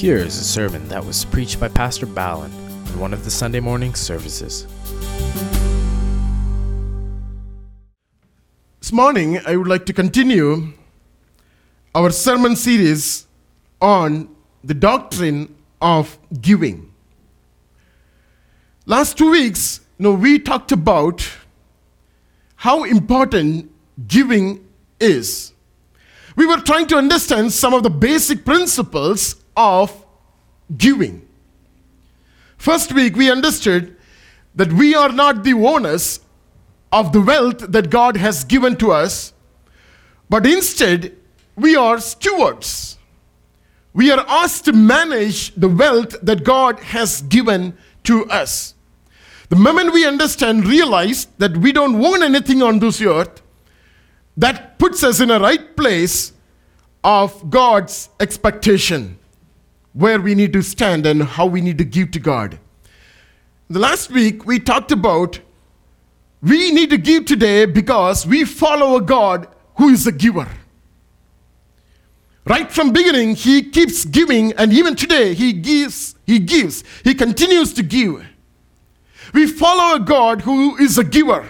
Here is a sermon that was preached by Pastor Ballin in one of the Sunday morning services. This morning, I would like to continue our sermon series on the doctrine of giving. Last two weeks, you know, we talked about how important giving is. We were trying to understand some of the basic principles of giving. First week, we understood that we are not the owners of the wealth that God has given to us, but instead, we are stewards. We are asked to manage the wealth that God has given to us. The moment we understand, realize that we don't own anything on this earth, that puts us in a right place of God's expectation, where we need to stand and how we need to give to God. The last week we talked about we need to give today because we follow a God who is a giver. Right from beginning, he keeps giving, and even today, he gives, he gives, he continues to give. We follow a God who is a giver.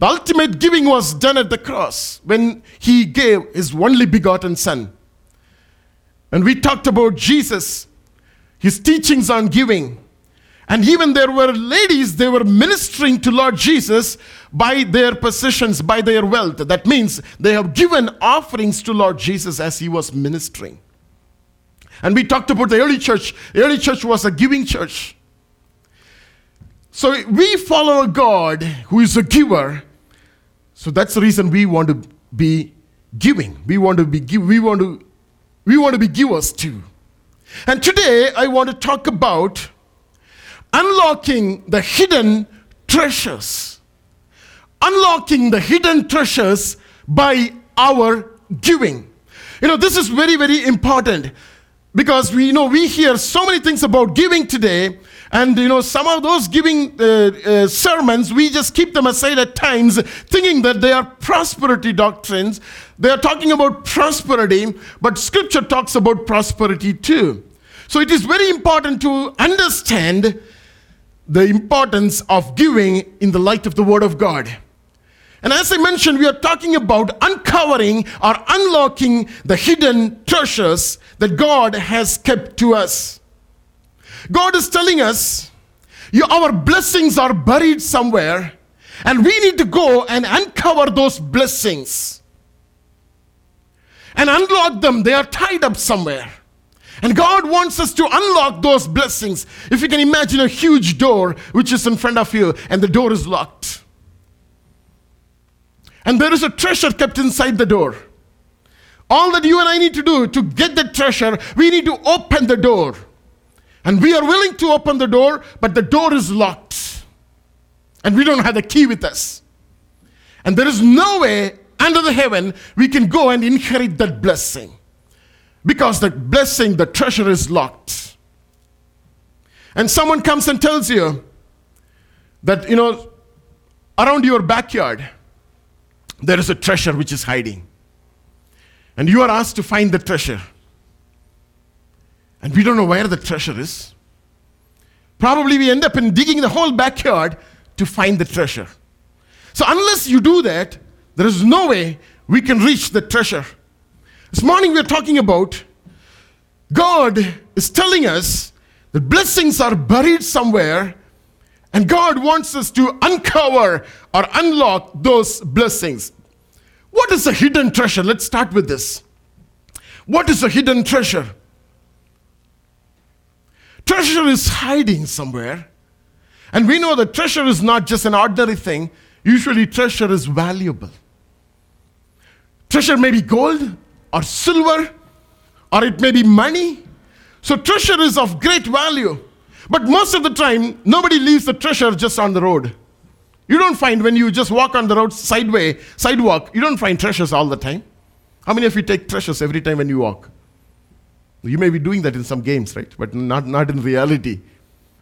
The ultimate giving was done at the cross when he gave his only begotten Son. And we talked about Jesus, his teachings on giving. And even there were ladies, they were ministering to Lord Jesus by their possessions, by their wealth. That means they have given offerings to Lord Jesus as he was ministering. And we talked about the early church. The early church was a giving church. So we follow a God who is a giver. So that's the reason we want to be giving. We want to be give, we want to we want to be givers too. And today I want to talk about unlocking the hidden treasures. Unlocking the hidden treasures by our giving. You know, this is very, very important because we you know we hear so many things about giving today and you know some of those giving uh, uh, sermons we just keep them aside at times thinking that they are prosperity doctrines. They are talking about prosperity but scripture talks about prosperity too. So it is very important to understand the importance of giving in the light of the word of god. And as I mentioned, we are talking about uncovering or unlocking the hidden treasures that God has kept to us. God is telling us, you, our blessings are buried somewhere, and we need to go and uncover those blessings and unlock them. They are tied up somewhere. And God wants us to unlock those blessings. If you can imagine a huge door which is in front of you, and the door is locked and there is a treasure kept inside the door. All that you and I need to do to get the treasure, we need to open the door. And we are willing to open the door, but the door is locked. And we don't have the key with us. And there is no way under the heaven we can go and inherit that blessing. Because the blessing, the treasure is locked. And someone comes and tells you that, you know, around your backyard, there is a treasure which is hiding. And you are asked to find the treasure. And we don't know where the treasure is. Probably we end up in digging the whole backyard to find the treasure. So, unless you do that, there is no way we can reach the treasure. This morning we're talking about God is telling us that blessings are buried somewhere and God wants us to uncover or unlock those blessings. What is a hidden treasure? Let's start with this. What is a hidden treasure? Treasure is hiding somewhere. And we know that treasure is not just an ordinary thing. Usually, treasure is valuable. Treasure may be gold or silver, or it may be money. So, treasure is of great value. But most of the time, nobody leaves the treasure just on the road. You don't find when you just walk on the road sideway, sidewalk, you don't find treasures all the time. How many of you take treasures every time when you walk? You may be doing that in some games, right? But not, not in reality.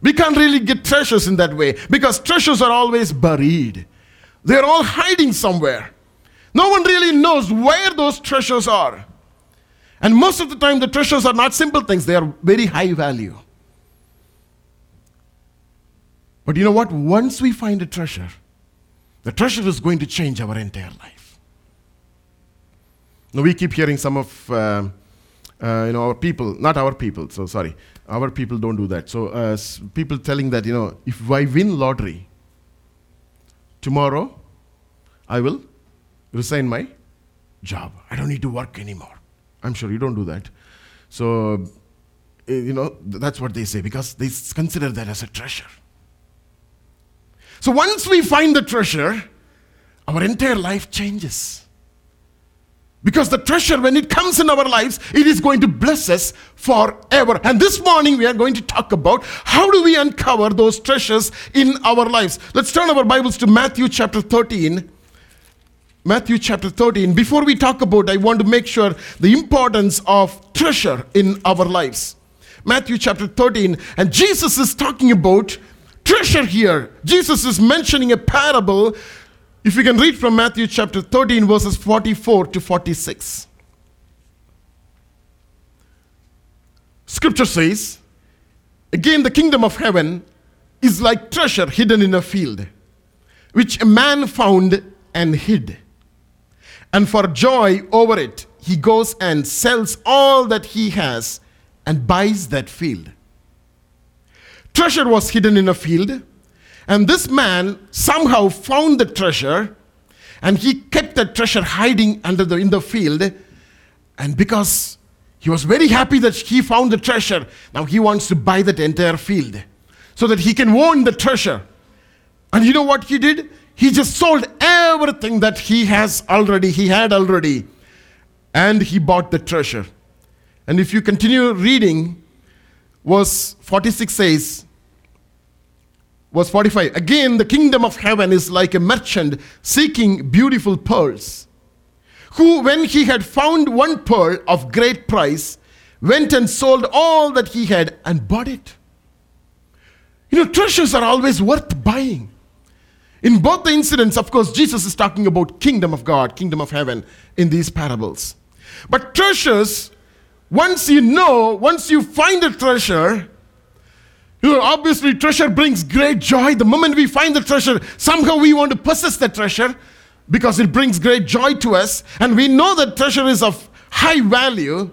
We can't really get treasures in that way because treasures are always buried. They're all hiding somewhere. No one really knows where those treasures are. And most of the time, the treasures are not simple things, they are very high value. But you know what? Once we find a treasure, the treasure is going to change our entire life. Now, we keep hearing some of uh, uh, you know, our people, not our people, so sorry, our people don't do that. So, uh, people telling that, you know, if I win lottery, tomorrow I will resign my job. I don't need to work anymore. I'm sure you don't do that. So, eh, you know, th- that's what they say because they consider that as a treasure. So, once we find the treasure, our entire life changes. Because the treasure, when it comes in our lives, it is going to bless us forever. And this morning, we are going to talk about how do we uncover those treasures in our lives. Let's turn our Bibles to Matthew chapter 13. Matthew chapter 13. Before we talk about, I want to make sure the importance of treasure in our lives. Matthew chapter 13, and Jesus is talking about treasure here. Jesus is mentioning a parable. If you can read from Matthew chapter 13, verses 44 to 46. Scripture says, Again, the kingdom of heaven is like treasure hidden in a field, which a man found and hid. And for joy over it, he goes and sells all that he has and buys that field. Treasure was hidden in a field, and this man somehow found the treasure, and he kept the treasure hiding under the in the field. And because he was very happy that he found the treasure, now he wants to buy that entire field so that he can own the treasure. And you know what he did? He just sold everything that he has already, he had already, and he bought the treasure. And if you continue reading, verse 46 says, verse 45 Again, the kingdom of heaven is like a merchant seeking beautiful pearls, who, when he had found one pearl of great price, went and sold all that he had and bought it. You know, treasures are always worth buying. In both the incidents, of course, Jesus is talking about kingdom of God, kingdom of heaven in these parables. But treasures, once you know, once you find a treasure, you know, obviously treasure brings great joy. The moment we find the treasure, somehow we want to possess the treasure because it brings great joy to us. And we know that treasure is of high value.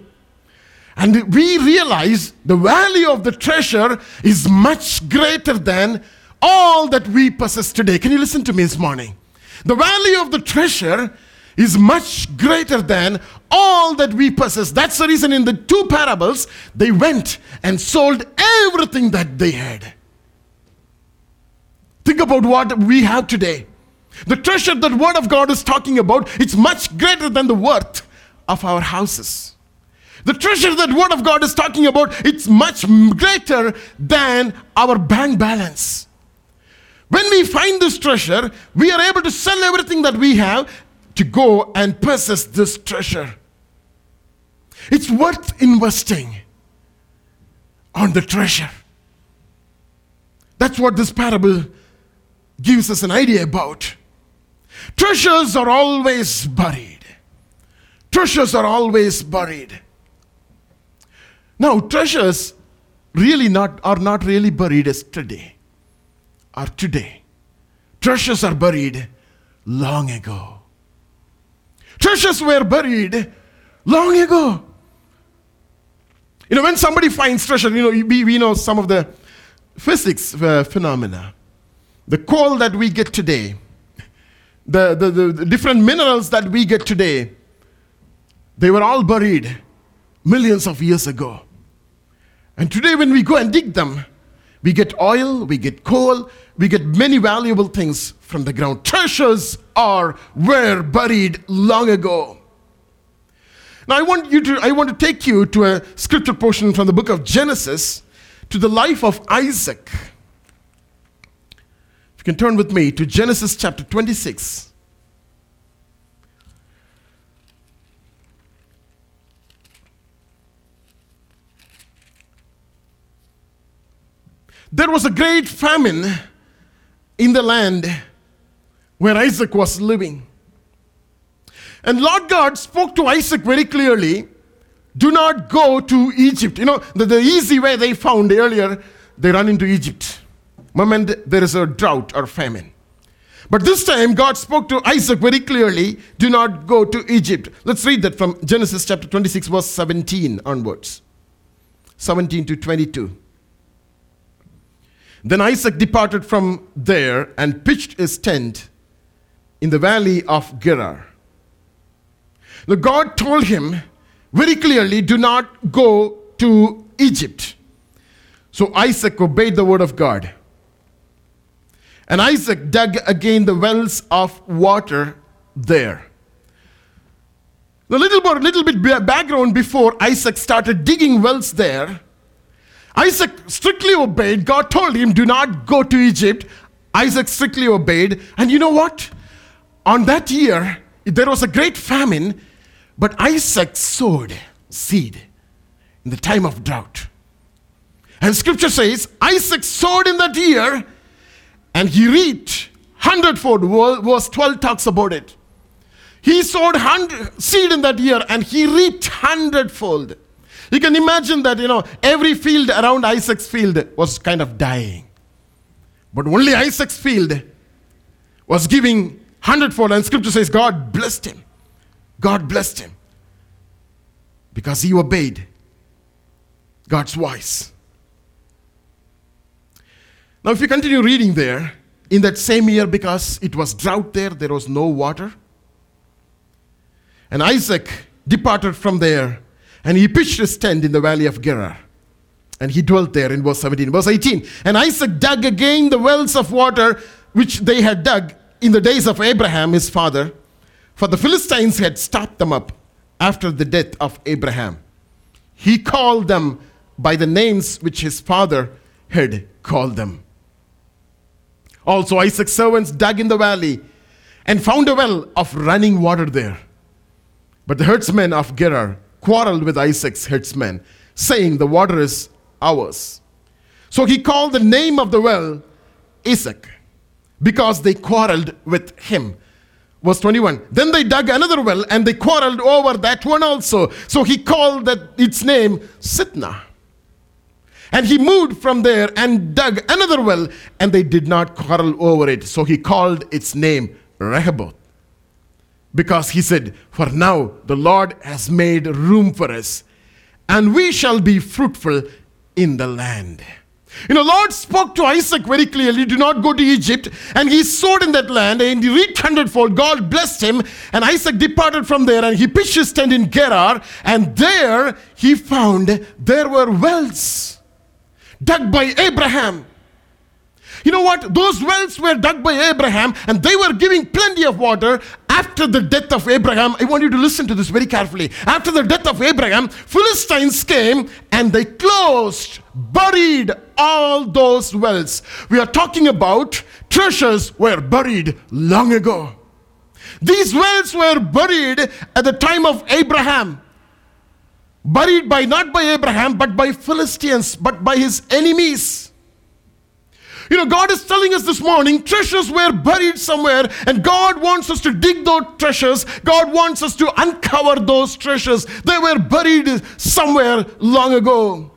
And we realize the value of the treasure is much greater than all that we possess today. Can you listen to me this morning? The value of the treasure is much greater than all that we possess. That's the reason in the two parables, they went and sold everything that they had. Think about what we have today. The treasure that Word of God is talking about, it's much greater than the worth of our houses. The treasure that Word of God is talking about, it's much greater than our bank balance. When we find this treasure, we are able to sell everything that we have to go and possess this treasure. It's worth investing on the treasure. That's what this parable gives us an idea about. Treasures are always buried. Treasures are always buried. Now, treasures really not are not really buried as today. Are today. Treasures are buried long ago. Treasures were buried long ago. You know, when somebody finds treasure, you know, we, we know some of the physics uh, phenomena. The coal that we get today, the, the, the, the different minerals that we get today, they were all buried millions of years ago. And today, when we go and dig them, we get oil, we get coal, we get many valuable things from the ground. Treasures are were buried long ago. Now I want you to I want to take you to a scripture portion from the book of Genesis to the life of Isaac. If you can turn with me to Genesis chapter 26. There was a great famine in the land where Isaac was living. And Lord God spoke to Isaac very clearly do not go to Egypt. You know, the, the easy way they found earlier, they run into Egypt. Moment there is a drought or famine. But this time, God spoke to Isaac very clearly do not go to Egypt. Let's read that from Genesis chapter 26, verse 17 onwards. 17 to 22. Then Isaac departed from there and pitched his tent in the valley of Gerar. The God told him very clearly do not go to Egypt. So Isaac obeyed the word of God. And Isaac dug again the wells of water there. A little little bit background before Isaac started digging wells there. Isaac strictly obeyed. God told him, Do not go to Egypt. Isaac strictly obeyed. And you know what? On that year, there was a great famine, but Isaac sowed seed in the time of drought. And scripture says, Isaac sowed in that year and he reaped hundredfold. Verse 12 talks about it. He sowed hundred seed in that year and he reaped hundredfold. You can imagine that, you know, every field around Isaac's field was kind of dying. But only Isaac's field was giving hundredfold. And scripture says God blessed him. God blessed him because he obeyed God's voice. Now, if you continue reading there, in that same year, because it was drought there, there was no water. And Isaac departed from there and he pitched his tent in the valley of Gerar. And he dwelt there in verse 17. Verse 18. And Isaac dug again the wells of water which they had dug in the days of Abraham, his father, for the Philistines had stopped them up after the death of Abraham. He called them by the names which his father had called them. Also, Isaac's servants dug in the valley and found a well of running water there. But the herdsmen of Gerar quarreled with Isaac's herdsmen, saying, The water is ours. So he called the name of the well Esek, because they quarreled with him. Verse 21. Then they dug another well and they quarreled over that one also. So he called that its name Sitnah. And he moved from there and dug another well, and they did not quarrel over it. So he called its name Rehoboth. Because he said, For now the Lord has made room for us, and we shall be fruitful in the land. You know, the Lord spoke to Isaac very clearly, do not go to Egypt. And he sowed in that land and he reaped hundredfold. God blessed him. And Isaac departed from there and he pitched his tent in Gerar. And there he found there were wells dug by Abraham. You know what? Those wells were dug by Abraham and they were giving plenty of water after the death of Abraham. I want you to listen to this very carefully. After the death of Abraham, Philistines came and they closed, buried all those wells. We are talking about treasures were buried long ago. These wells were buried at the time of Abraham buried by not by Abraham, but by Philistines, but by his enemies. You know, God is telling us this morning treasures were buried somewhere, and God wants us to dig those treasures. God wants us to uncover those treasures. They were buried somewhere long ago.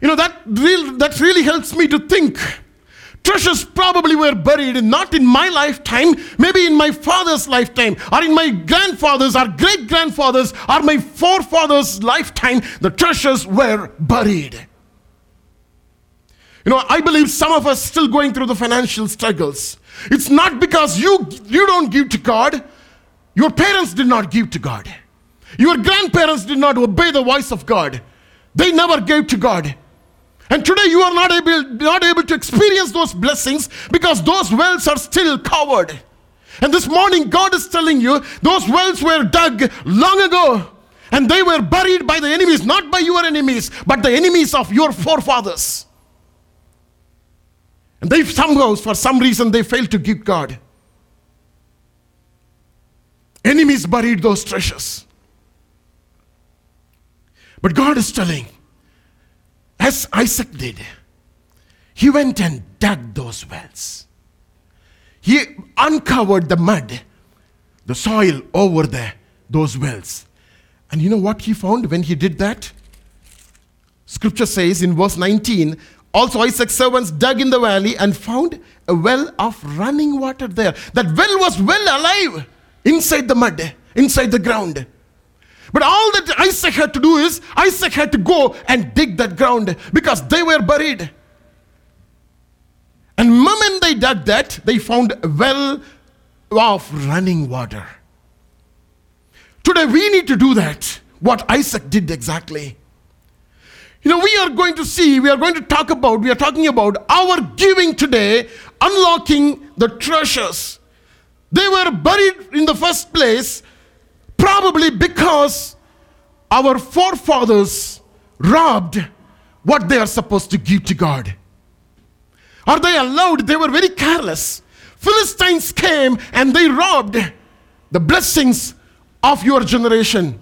You know, that, real, that really helps me to think treasures probably were buried not in my lifetime, maybe in my father's lifetime, or in my grandfather's, or great grandfather's, or my forefathers' lifetime. The treasures were buried. You know, I believe some of us still going through the financial struggles. It's not because you, you don't give to God, your parents did not give to God, your grandparents did not obey the voice of God, they never gave to God. And today you are not able, not able to experience those blessings because those wells are still covered. And this morning, God is telling you those wells were dug long ago and they were buried by the enemies, not by your enemies, but the enemies of your forefathers. They somehow, for some reason, they failed to give God. Enemies buried those treasures. But God is telling, as Isaac did, he went and dug those wells. He uncovered the mud, the soil over there, those wells. And you know what he found when he did that? Scripture says in verse 19 also Isaac's servants dug in the valley and found a well of running water there. That well was well alive inside the mud, inside the ground. But all that Isaac had to do is Isaac had to go and dig that ground because they were buried. And moment they dug that, they found a well of running water. Today we need to do that, what Isaac did exactly. You know, we are going to see, we are going to talk about, we are talking about our giving today, unlocking the treasures. They were buried in the first place probably because our forefathers robbed what they are supposed to give to God. Are they allowed? They were very careless. Philistines came and they robbed the blessings of your generation.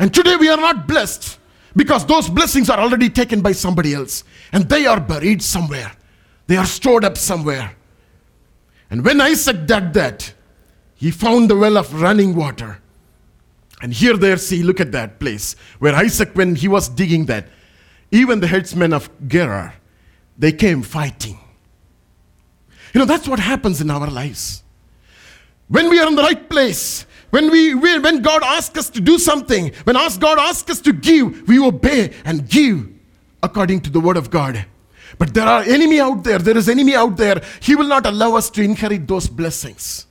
And today we are not blessed because those blessings are already taken by somebody else and they are buried somewhere. They are stored up somewhere. And when Isaac dug that, he found the well of running water. And here, there, see, look at that place where Isaac, when he was digging that, even the headsmen of Gerar, they came fighting. You know, that's what happens in our lives. When we are in the right place, when, we, when God asks us to do something, when ask, God asks us to give, we obey and give according to the word of God. But there are enemy out there, there is enemy out there. He will not allow us to inherit those blessings.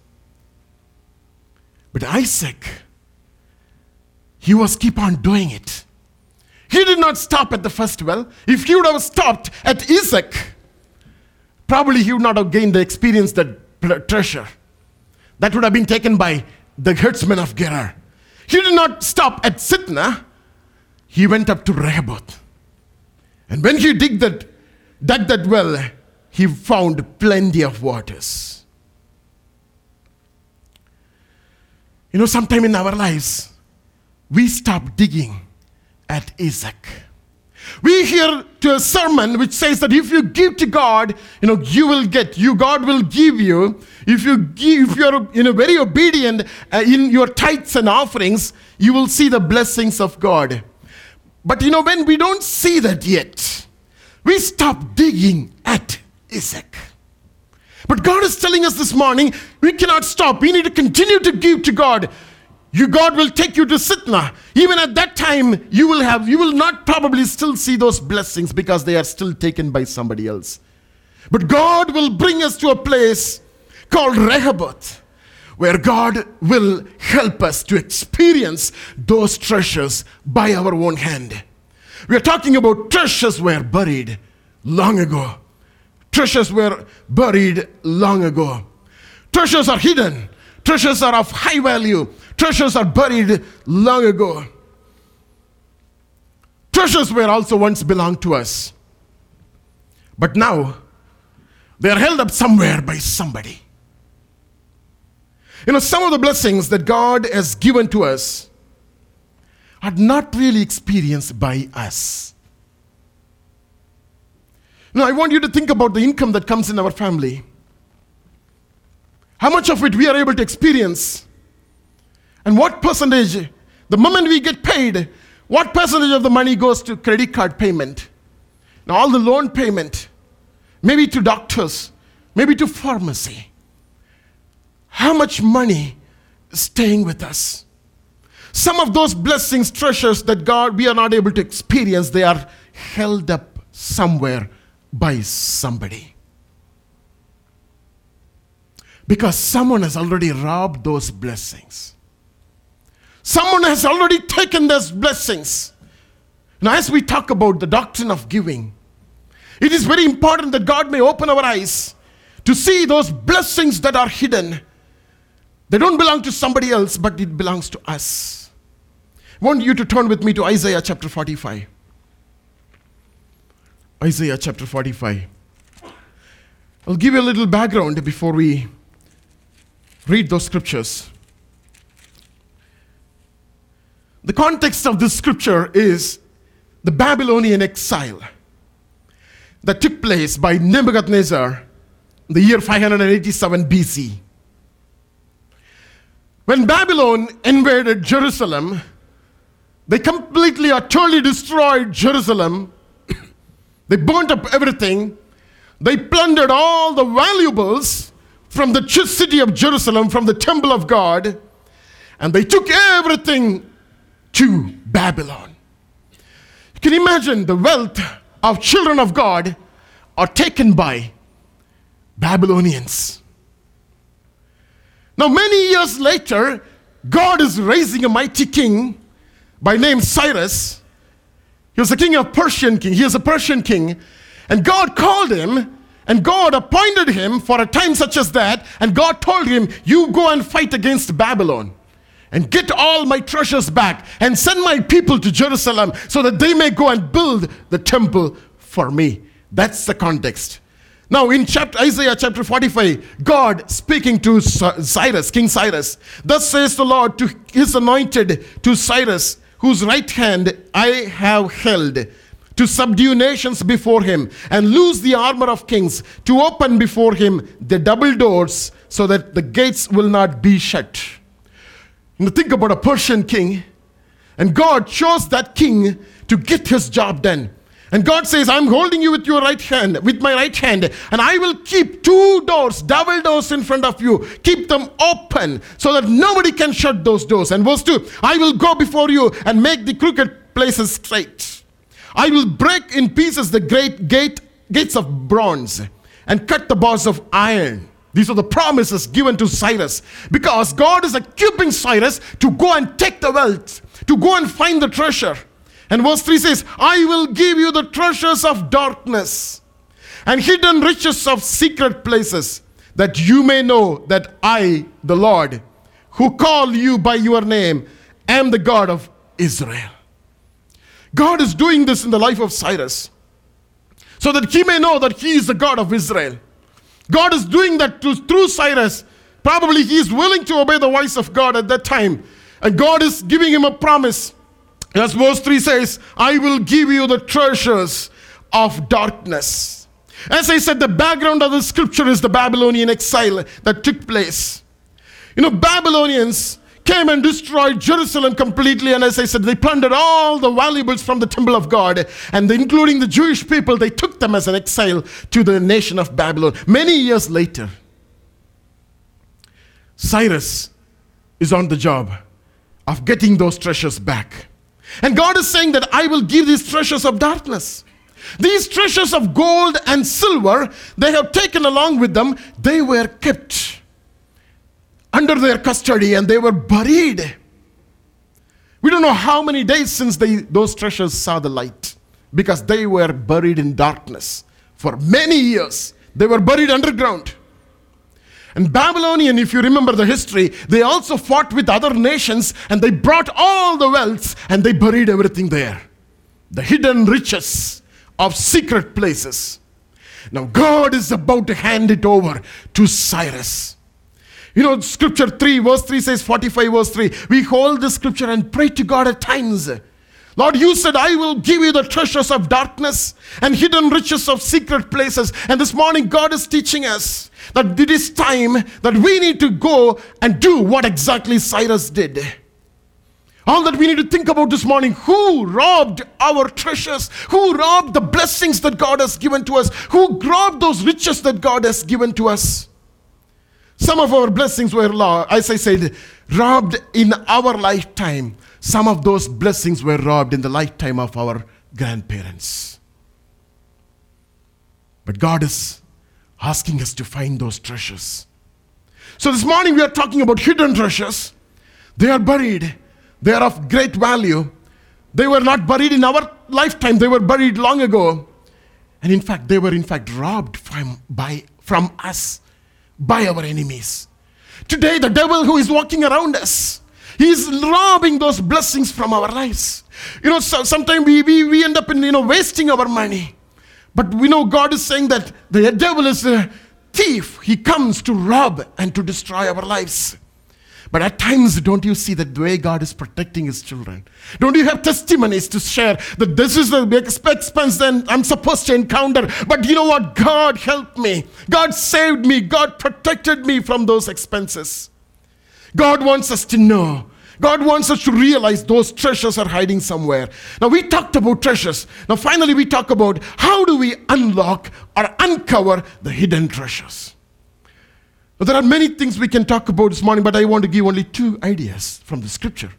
But Isaac, he was keep on doing it. He did not stop at the first well. If he would have stopped at Esek, probably he would not have gained the experience that treasure. That would have been taken by the herdsman of Gerar. He did not stop at Sitnah. He went up to Rehoboth. And when he dug that, dug that well, he found plenty of waters. You know, sometime in our lives, we stop digging at Esek. We hear to a sermon which says that if you give to God, you know, you will get, you God will give you. If you give, if you're you know very obedient uh, in your tithes and offerings, you will see the blessings of God. But you know, when we don't see that yet, we stop digging at Esek. But God is telling us this morning, we cannot stop. We need to continue to give to God you god will take you to sitnah even at that time you will have you will not probably still see those blessings because they are still taken by somebody else. But god will bring us to a place called rehoboth where god will help us to experience those treasures by our own hand. We are talking about treasures were buried long ago. Treasures were buried long ago. Treasures are hidden. Treasures are of high value Treasures are buried long ago. Treasures were also once belonged to us. But now, they are held up somewhere by somebody. You know, some of the blessings that God has given to us are not really experienced by us. Now, I want you to think about the income that comes in our family. How much of it we are able to experience and what percentage, the moment we get paid, what percentage of the money goes to credit card payment? Now, all the loan payment, maybe to doctors, maybe to pharmacy. How much money is staying with us? Some of those blessings, treasures that God, we are not able to experience, they are held up somewhere by somebody. Because someone has already robbed those blessings. Someone has already taken those blessings. Now, as we talk about the doctrine of giving, it is very important that God may open our eyes to see those blessings that are hidden. They don't belong to somebody else, but it belongs to us. I want you to turn with me to Isaiah chapter 45. Isaiah chapter 45. I'll give you a little background before we read those scriptures. The context of this scripture is the Babylonian exile that took place by Nebuchadnezzar in the year 587 BC. When Babylon invaded Jerusalem, they completely, utterly destroyed Jerusalem. they burnt up everything. They plundered all the valuables from the city of Jerusalem, from the temple of God, and they took everything to Babylon. You can imagine the wealth of children of God are taken by Babylonians. Now, many years later, God is raising a mighty king by name Cyrus. He was a king of Persian king. He was a Persian king. And God called him and God appointed him for a time such as that. And God told him, You go and fight against Babylon and get all my treasures back and send my people to Jerusalem so that they may go and build the temple for me. That's the context. Now, in chapter, Isaiah chapter 45, God speaking to Cyrus, King Cyrus, thus says the Lord to his anointed, to Cyrus, whose right hand I have held, to subdue nations before him, and loose the armor of kings, to open before him the double doors, so that the gates will not be shut. You think about a Persian king, and God chose that king to get his job done. And God says, I'm holding you with your right hand, with my right hand, and I will keep two doors, double doors in front of you. Keep them open so that nobody can shut those doors. And verse 2 I will go before you and make the crooked places straight. I will break in pieces the great gate, gates of bronze and cut the bars of iron. These are the promises given to Cyrus because God is equipping Cyrus to go and take the wealth, to go and find the treasure. And verse 3 says, I will give you the treasures of darkness and hidden riches of secret places, that you may know that I, the Lord, who call you by your name, am the God of Israel. God is doing this in the life of Cyrus so that he may know that he is the God of Israel. God is doing that to, through Cyrus. Probably he is willing to obey the voice of God at that time. And God is giving him a promise as verse 3 says, I will give you the treasures of darkness. As I said, the background of the scripture is the Babylonian exile that took place. You know, Babylonians came and destroyed Jerusalem completely. And as I said, they plundered all the valuables from the temple of God. And including the Jewish people, they took them as an exile to the nation of Babylon. Many years later, Cyrus is on the job of getting those treasures back. And God is saying that I will give these treasures of darkness. These treasures of gold and silver they have taken along with them, they were kept under their custody and they were buried. We don't know how many days since they, those treasures saw the light because they were buried in darkness for many years. They were buried underground. And Babylonian, if you remember the history, they also fought with other nations and they brought all the wealth and they buried everything there. The hidden riches of secret places. Now God is about to hand it over to Cyrus. You know, scripture 3, verse 3 says, 45, verse 3. We hold the scripture and pray to God at times. Lord, you said, I will give you the treasures of darkness and hidden riches of secret places. And this morning, God is teaching us that it is time that we need to go and do what exactly Cyrus did. All that we need to think about this morning who robbed our treasures? Who robbed the blessings that God has given to us? Who robbed those riches that God has given to us? Some of our blessings were, as I said, robbed in our lifetime. Some of those blessings were robbed in the lifetime of our grandparents. But God is asking us to find those treasures. So this morning we are talking about hidden treasures. They are buried, they are of great value. They were not buried in our lifetime, they were buried long ago. And in fact, they were in fact robbed from, by, from us by our enemies. Today, the devil who is walking around us, He's robbing those blessings from our lives. You know, so, sometimes we, we, we end up in, you know, wasting our money. But we know God is saying that the devil is a thief. He comes to rob and to destroy our lives. But at times, don't you see that the way God is protecting His children? Don't you have testimonies to share that this is the expense that I'm supposed to encounter? But you know what? God helped me. God saved me. God protected me from those expenses. God wants us to know God wants us to realize those treasures are hiding somewhere. Now, we talked about treasures. Now, finally, we talk about how do we unlock or uncover the hidden treasures. Now, there are many things we can talk about this morning, but I want to give only two ideas from the scripture.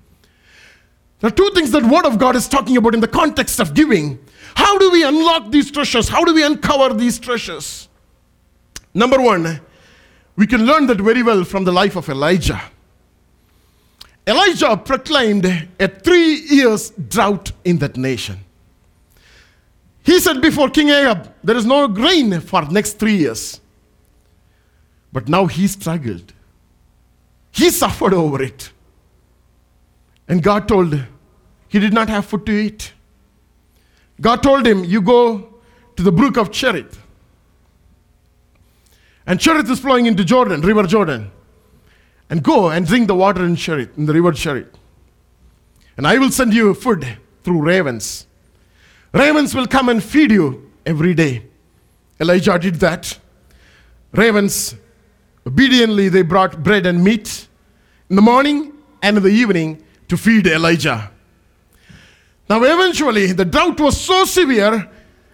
There are two things that Word of God is talking about in the context of giving. How do we unlock these treasures? How do we uncover these treasures? Number one, we can learn that very well from the life of Elijah. Elijah proclaimed a three years drought in that nation. He said before King Ahab, there is no grain for next three years. But now he struggled. He suffered over it. And God told him, he did not have food to eat. God told him, You go to the brook of Cherith. And Cherith is flowing into Jordan, River Jordan and go and drink the water in Cherith, in the river Cherith. And I will send you food through ravens. Ravens will come and feed you every day. Elijah did that. Ravens, obediently, they brought bread and meat in the morning and in the evening to feed Elijah. Now, eventually, the drought was so severe,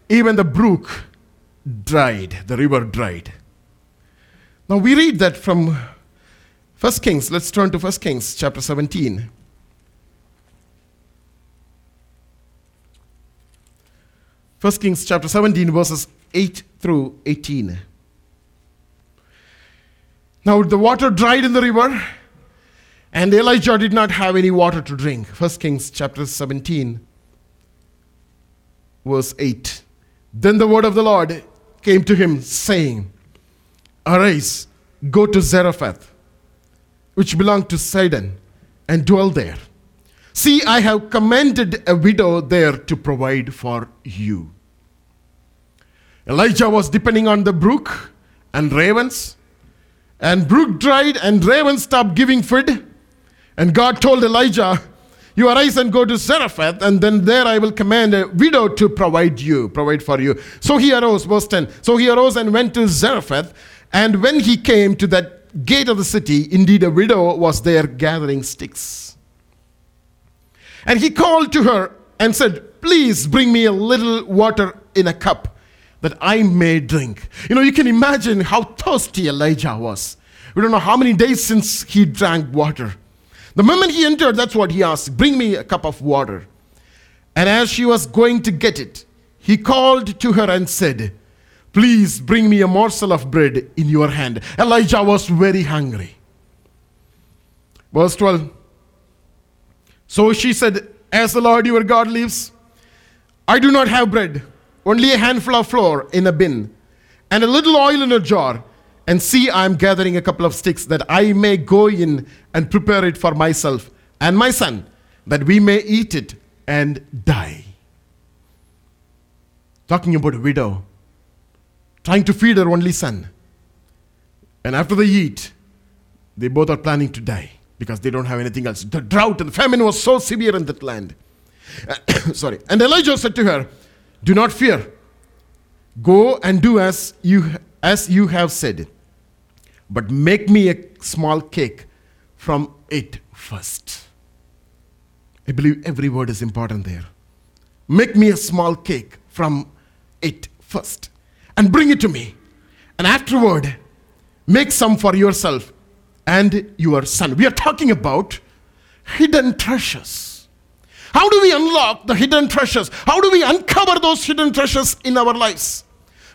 even the brook dried, the river dried. Now, we read that from First Kings, let's turn to First Kings chapter 17. First Kings chapter 17, verses 8 through 18. Now the water dried in the river, and Elijah did not have any water to drink. First Kings chapter 17, verse 8. Then the word of the Lord came to him, saying, Arise, go to Zarephath which belonged to Sidon, and dwell there. See, I have commanded a widow there to provide for you. Elijah was depending on the brook and ravens, and brook dried, and ravens stopped giving food. And God told Elijah, You arise and go to Zarephath, and then there I will command a widow to provide you, provide for you. So he arose, verse 10. So he arose and went to Zarephath, and when he came to that gate of the city, indeed, a widow was there gathering sticks. And he called to her and said, Please bring me a little water in a cup that I may drink. You know, you can imagine how thirsty Elijah was. We don't know how many days since he drank water. The moment he entered, that's what he asked Bring me a cup of water. And as she was going to get it, he called to her and said, Please bring me a morsel of bread in your hand. Elijah was very hungry. Verse 12. So she said, As the Lord your God lives, I do not have bread, only a handful of flour in a bin, and a little oil in a jar. And see, I am gathering a couple of sticks that I may go in and prepare it for myself and my son, that we may eat it and die. Talking about a widow trying to feed her only son. And after they eat, they both are planning to die because they don't have anything else. The drought and famine was so severe in that land. Sorry. And Elijah said to her, Do not fear. Go and do as you, as you have said. But make me a small cake from it first. I believe every word is important there. Make me a small cake from it first and bring it to me. And afterward, make some for yourself and your son. We are talking about hidden treasures. How do we unlock the hidden treasures? How do we uncover those hidden treasures in our lives?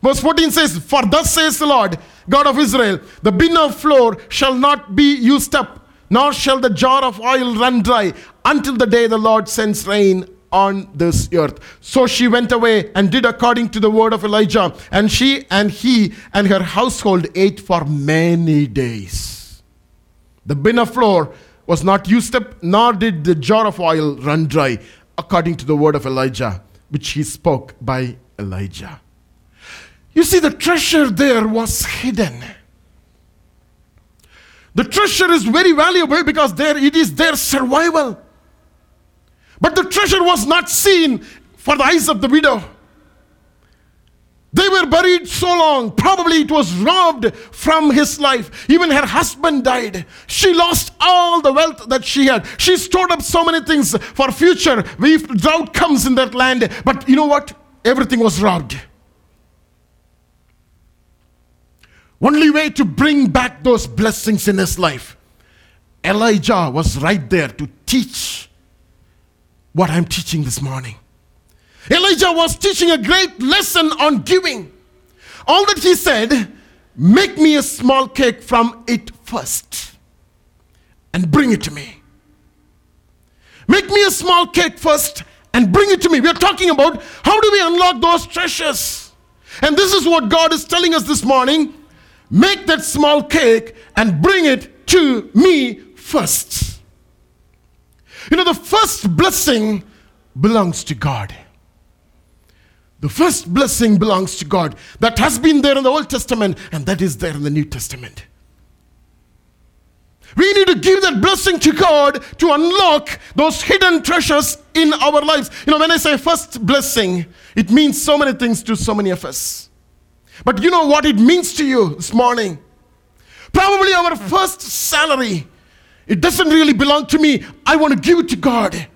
Verse 14 says, For thus says the Lord, God of Israel, the bin of flour shall not be used up, nor shall the jar of oil run dry, until the day the Lord sends rain on this earth. So she went away and did according to the word of Elijah, and she and he and her household ate for many days. The bin of flour was not used up, nor did the jar of oil run dry, according to the word of Elijah, which he spoke by Elijah. You see, the treasure there was hidden. The treasure is very valuable because there it is their survival. But the treasure was not seen for the eyes of the widow. They were buried so long. Probably it was robbed from his life. Even her husband died. She lost all the wealth that she had. She stored up so many things for future if drought comes in that land. But you know what? Everything was robbed. Only way to bring back those blessings in his life. Elijah was right there to teach what I'm teaching this morning. Elijah was teaching a great lesson on giving. All that he said, make me a small cake from it first and bring it to me. Make me a small cake first and bring it to me. We are talking about how do we unlock those treasures. And this is what God is telling us this morning. Make that small cake and bring it to me first. You know, the first blessing belongs to God. The first blessing belongs to God. That has been there in the Old Testament and that is there in the New Testament. We need to give that blessing to God to unlock those hidden treasures in our lives. You know, when I say first blessing, it means so many things to so many of us. But you know what it means to you this morning? Probably our first salary. It doesn't really belong to me. I want to give it to God.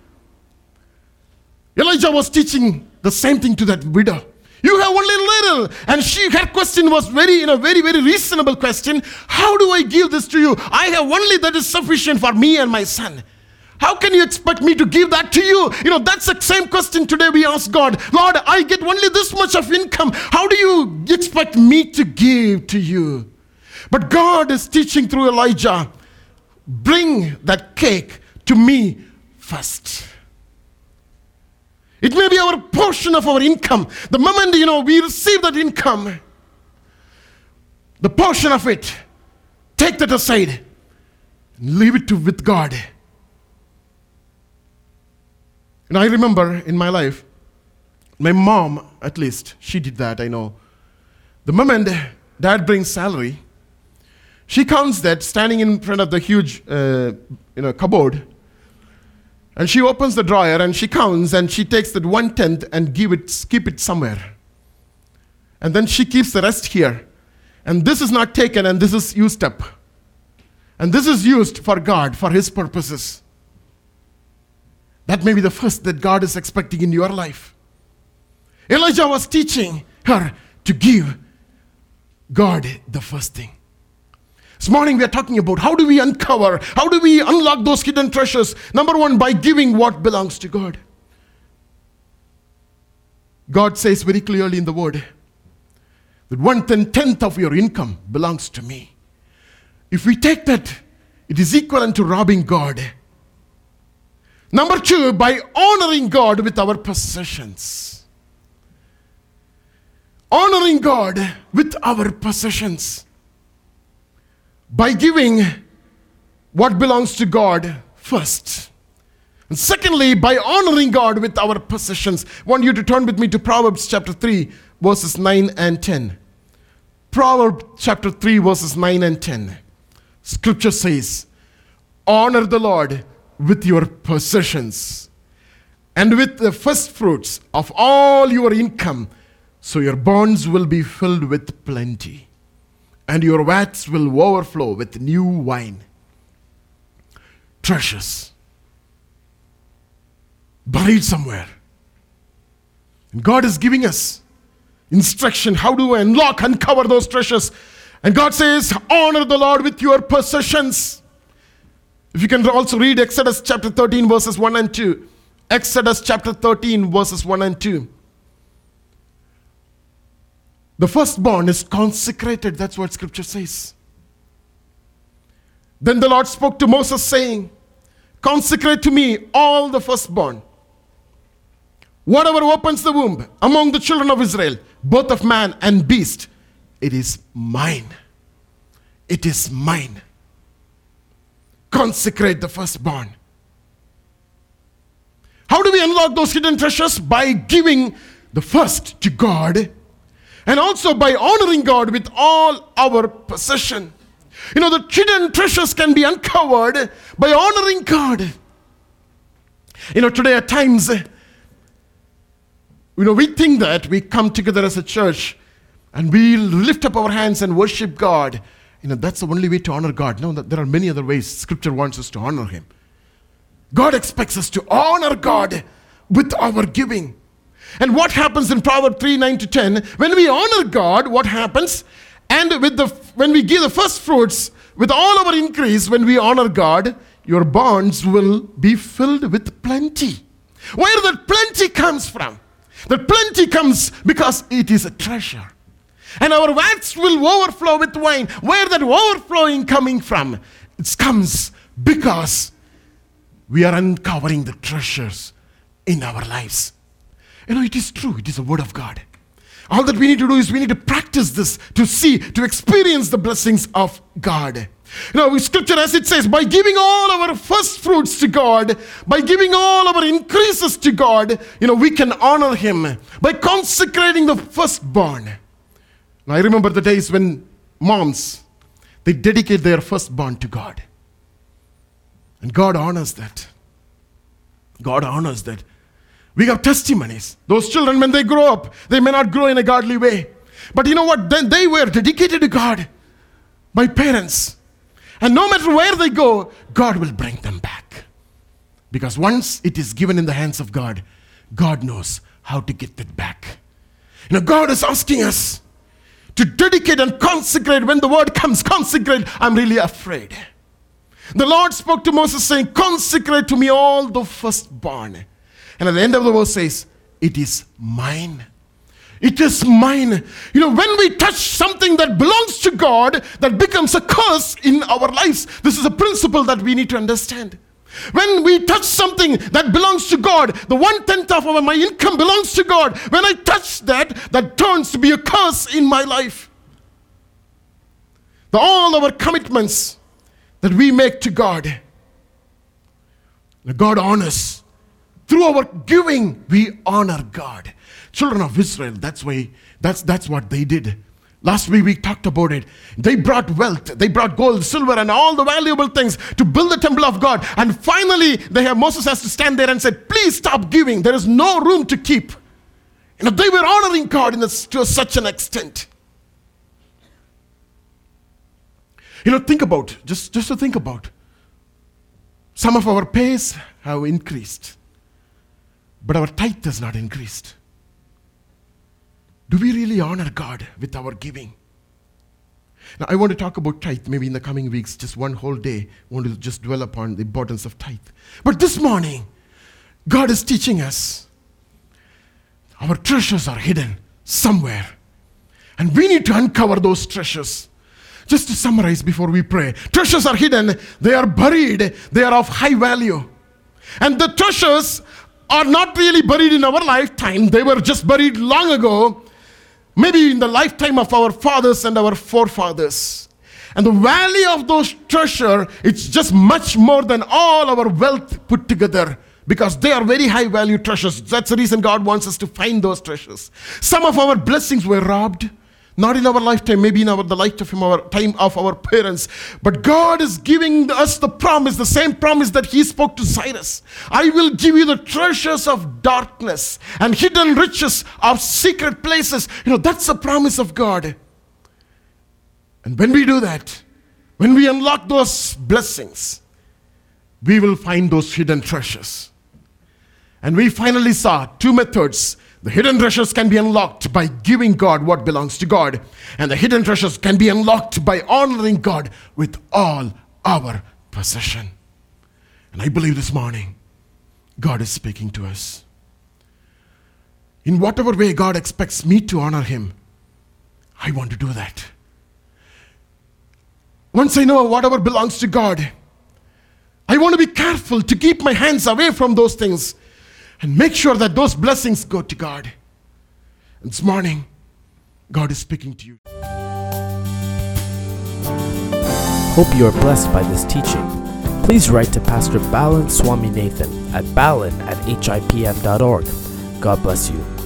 Elijah was teaching the same thing to that widow. You have only little. And she her question was very, you know, very, very reasonable question. How do I give this to you? I have only that is sufficient for me and my son. How can you expect me to give that to you? You know, that's the same question today we ask God. Lord, I get only this much of income. How do you expect me to give to you? But God is teaching through Elijah bring that cake to me first. It may be our portion of our income. The moment, you know, we receive that income, the portion of it, take that aside and leave it to with God. And I remember in my life, my mom, at least, she did that, I know. The moment dad brings salary, she counts that standing in front of the huge uh, you know, cupboard and she opens the drawer and she counts and she takes that one tenth and give it, keep it somewhere. And then she keeps the rest here. And this is not taken and this is used up. And this is used for God, for His purposes. That may be the first that God is expecting in your life. Elijah was teaching her to give God the first thing. This morning we are talking about how do we uncover, how do we unlock those hidden treasures? Number one, by giving what belongs to God. God says very clearly in the word that one tenth of your income belongs to me. If we take that, it is equivalent to robbing God. Number two, by honoring God with our possessions. Honoring God with our possessions by giving what belongs to God first. And secondly, by honoring God with our possessions. I want you to turn with me to Proverbs chapter 3, verses 9 and 10. Proverbs chapter 3, verses 9 and 10. Scripture says, Honor the Lord with your possessions and with the first fruits of all your income, so your barns will be filled with plenty and your vats will overflow with new wine. Treasures buried somewhere. And God is giving us instruction how do I unlock, uncover those treasures. And God says, Honor the Lord with your possessions. If you can also read Exodus chapter 13, verses 1 and 2. Exodus chapter 13, verses 1 and 2. The firstborn is consecrated. That's what scripture says. Then the Lord spoke to Moses, saying, Consecrate to me all the firstborn. Whatever opens the womb among the children of Israel, both of man and beast, it is mine. It is mine. Consecrate the firstborn. How do we unlock those hidden treasures? By giving the first to God and also by honoring God with all our possession. You know, the hidden treasures can be uncovered by honoring God. You know, today at times, you know, we think that we come together as a church and we lift up our hands and worship God, you know, that's the only way to honor God. No, there are many other ways Scripture wants us to honor Him. God expects us to honor God with our giving. And what happens in Proverbs 3 9 to 10? When we honor God, what happens? And with the when we give the first fruits, with all our increase, when we honor God, your barns will be filled with plenty. Where that plenty comes from? That plenty comes because it is a treasure. And our vats will overflow with wine. Where that overflowing coming from? It comes because we are uncovering the treasures in our lives. You know, it is true, it is a word of God. All that we need to do is we need to practice this to see, to experience the blessings of God. You know, scripture as it says, by giving all our first fruits to God, by giving all our increases to God, you know, we can honor Him by consecrating the firstborn. Now, I remember the days when moms, they dedicate their firstborn to God. And God honors that. God honors that. We have testimonies. Those children, when they grow up, they may not grow in a godly way. But you know what? Then they were dedicated to God by parents. And no matter where they go, God will bring them back. Because once it is given in the hands of God, God knows how to get it back. You know, God is asking us to dedicate and consecrate. When the word comes, consecrate, I'm really afraid. The Lord spoke to Moses saying, Consecrate to me all the firstborn. And at the end of the verse says, It is mine. It is mine. You know, when we touch something that belongs to God, that becomes a curse in our lives. This is a principle that we need to understand. When we touch something that belongs to God, the one tenth of my income belongs to God. When I touch that, that turns to be a curse in my life. The, all our commitments that we make to God, God honors. Through our giving, we honor God. Children of Israel, that's why that's that's what they did. Last week we talked about it. They brought wealth, they brought gold, silver, and all the valuable things to build the temple of God. And finally, they have Moses has to stand there and said, "Please stop giving. There is no room to keep." You know, they were honoring God in a, to such an extent. You know, think about just just to think about. Some of our pays have increased, but our tithe has not increased. Do we really honor God with our giving? Now, I want to talk about tithe maybe in the coming weeks, just one whole day. I want to just dwell upon the importance of tithe. But this morning, God is teaching us our treasures are hidden somewhere. And we need to uncover those treasures. Just to summarize before we pray treasures are hidden, they are buried, they are of high value. And the treasures are not really buried in our lifetime, they were just buried long ago maybe in the lifetime of our fathers and our forefathers. And the value of those treasure, it's just much more than all our wealth put together because they are very high value treasures. That's the reason God wants us to find those treasures. Some of our blessings were robbed. Not in our lifetime, maybe in our, the lifetime of our time of our parents. But God is giving us the promise, the same promise that He spoke to Cyrus. I will give you the treasures of darkness and hidden riches of secret places. You know, that's the promise of God. And when we do that, when we unlock those blessings, we will find those hidden treasures. And we finally saw two methods the hidden treasures can be unlocked by giving God what belongs to God, and the hidden treasures can be unlocked by honoring God with all our possession. And I believe this morning, God is speaking to us. In whatever way God expects me to honor Him, I want to do that. Once I know whatever belongs to God, I want to be careful to keep my hands away from those things and make sure that those blessings go to God. And this morning, God is speaking to you. Hope you are blessed by this teaching. Please write to Pastor Balan Swami Nathan at balan at hipm.org. God bless you.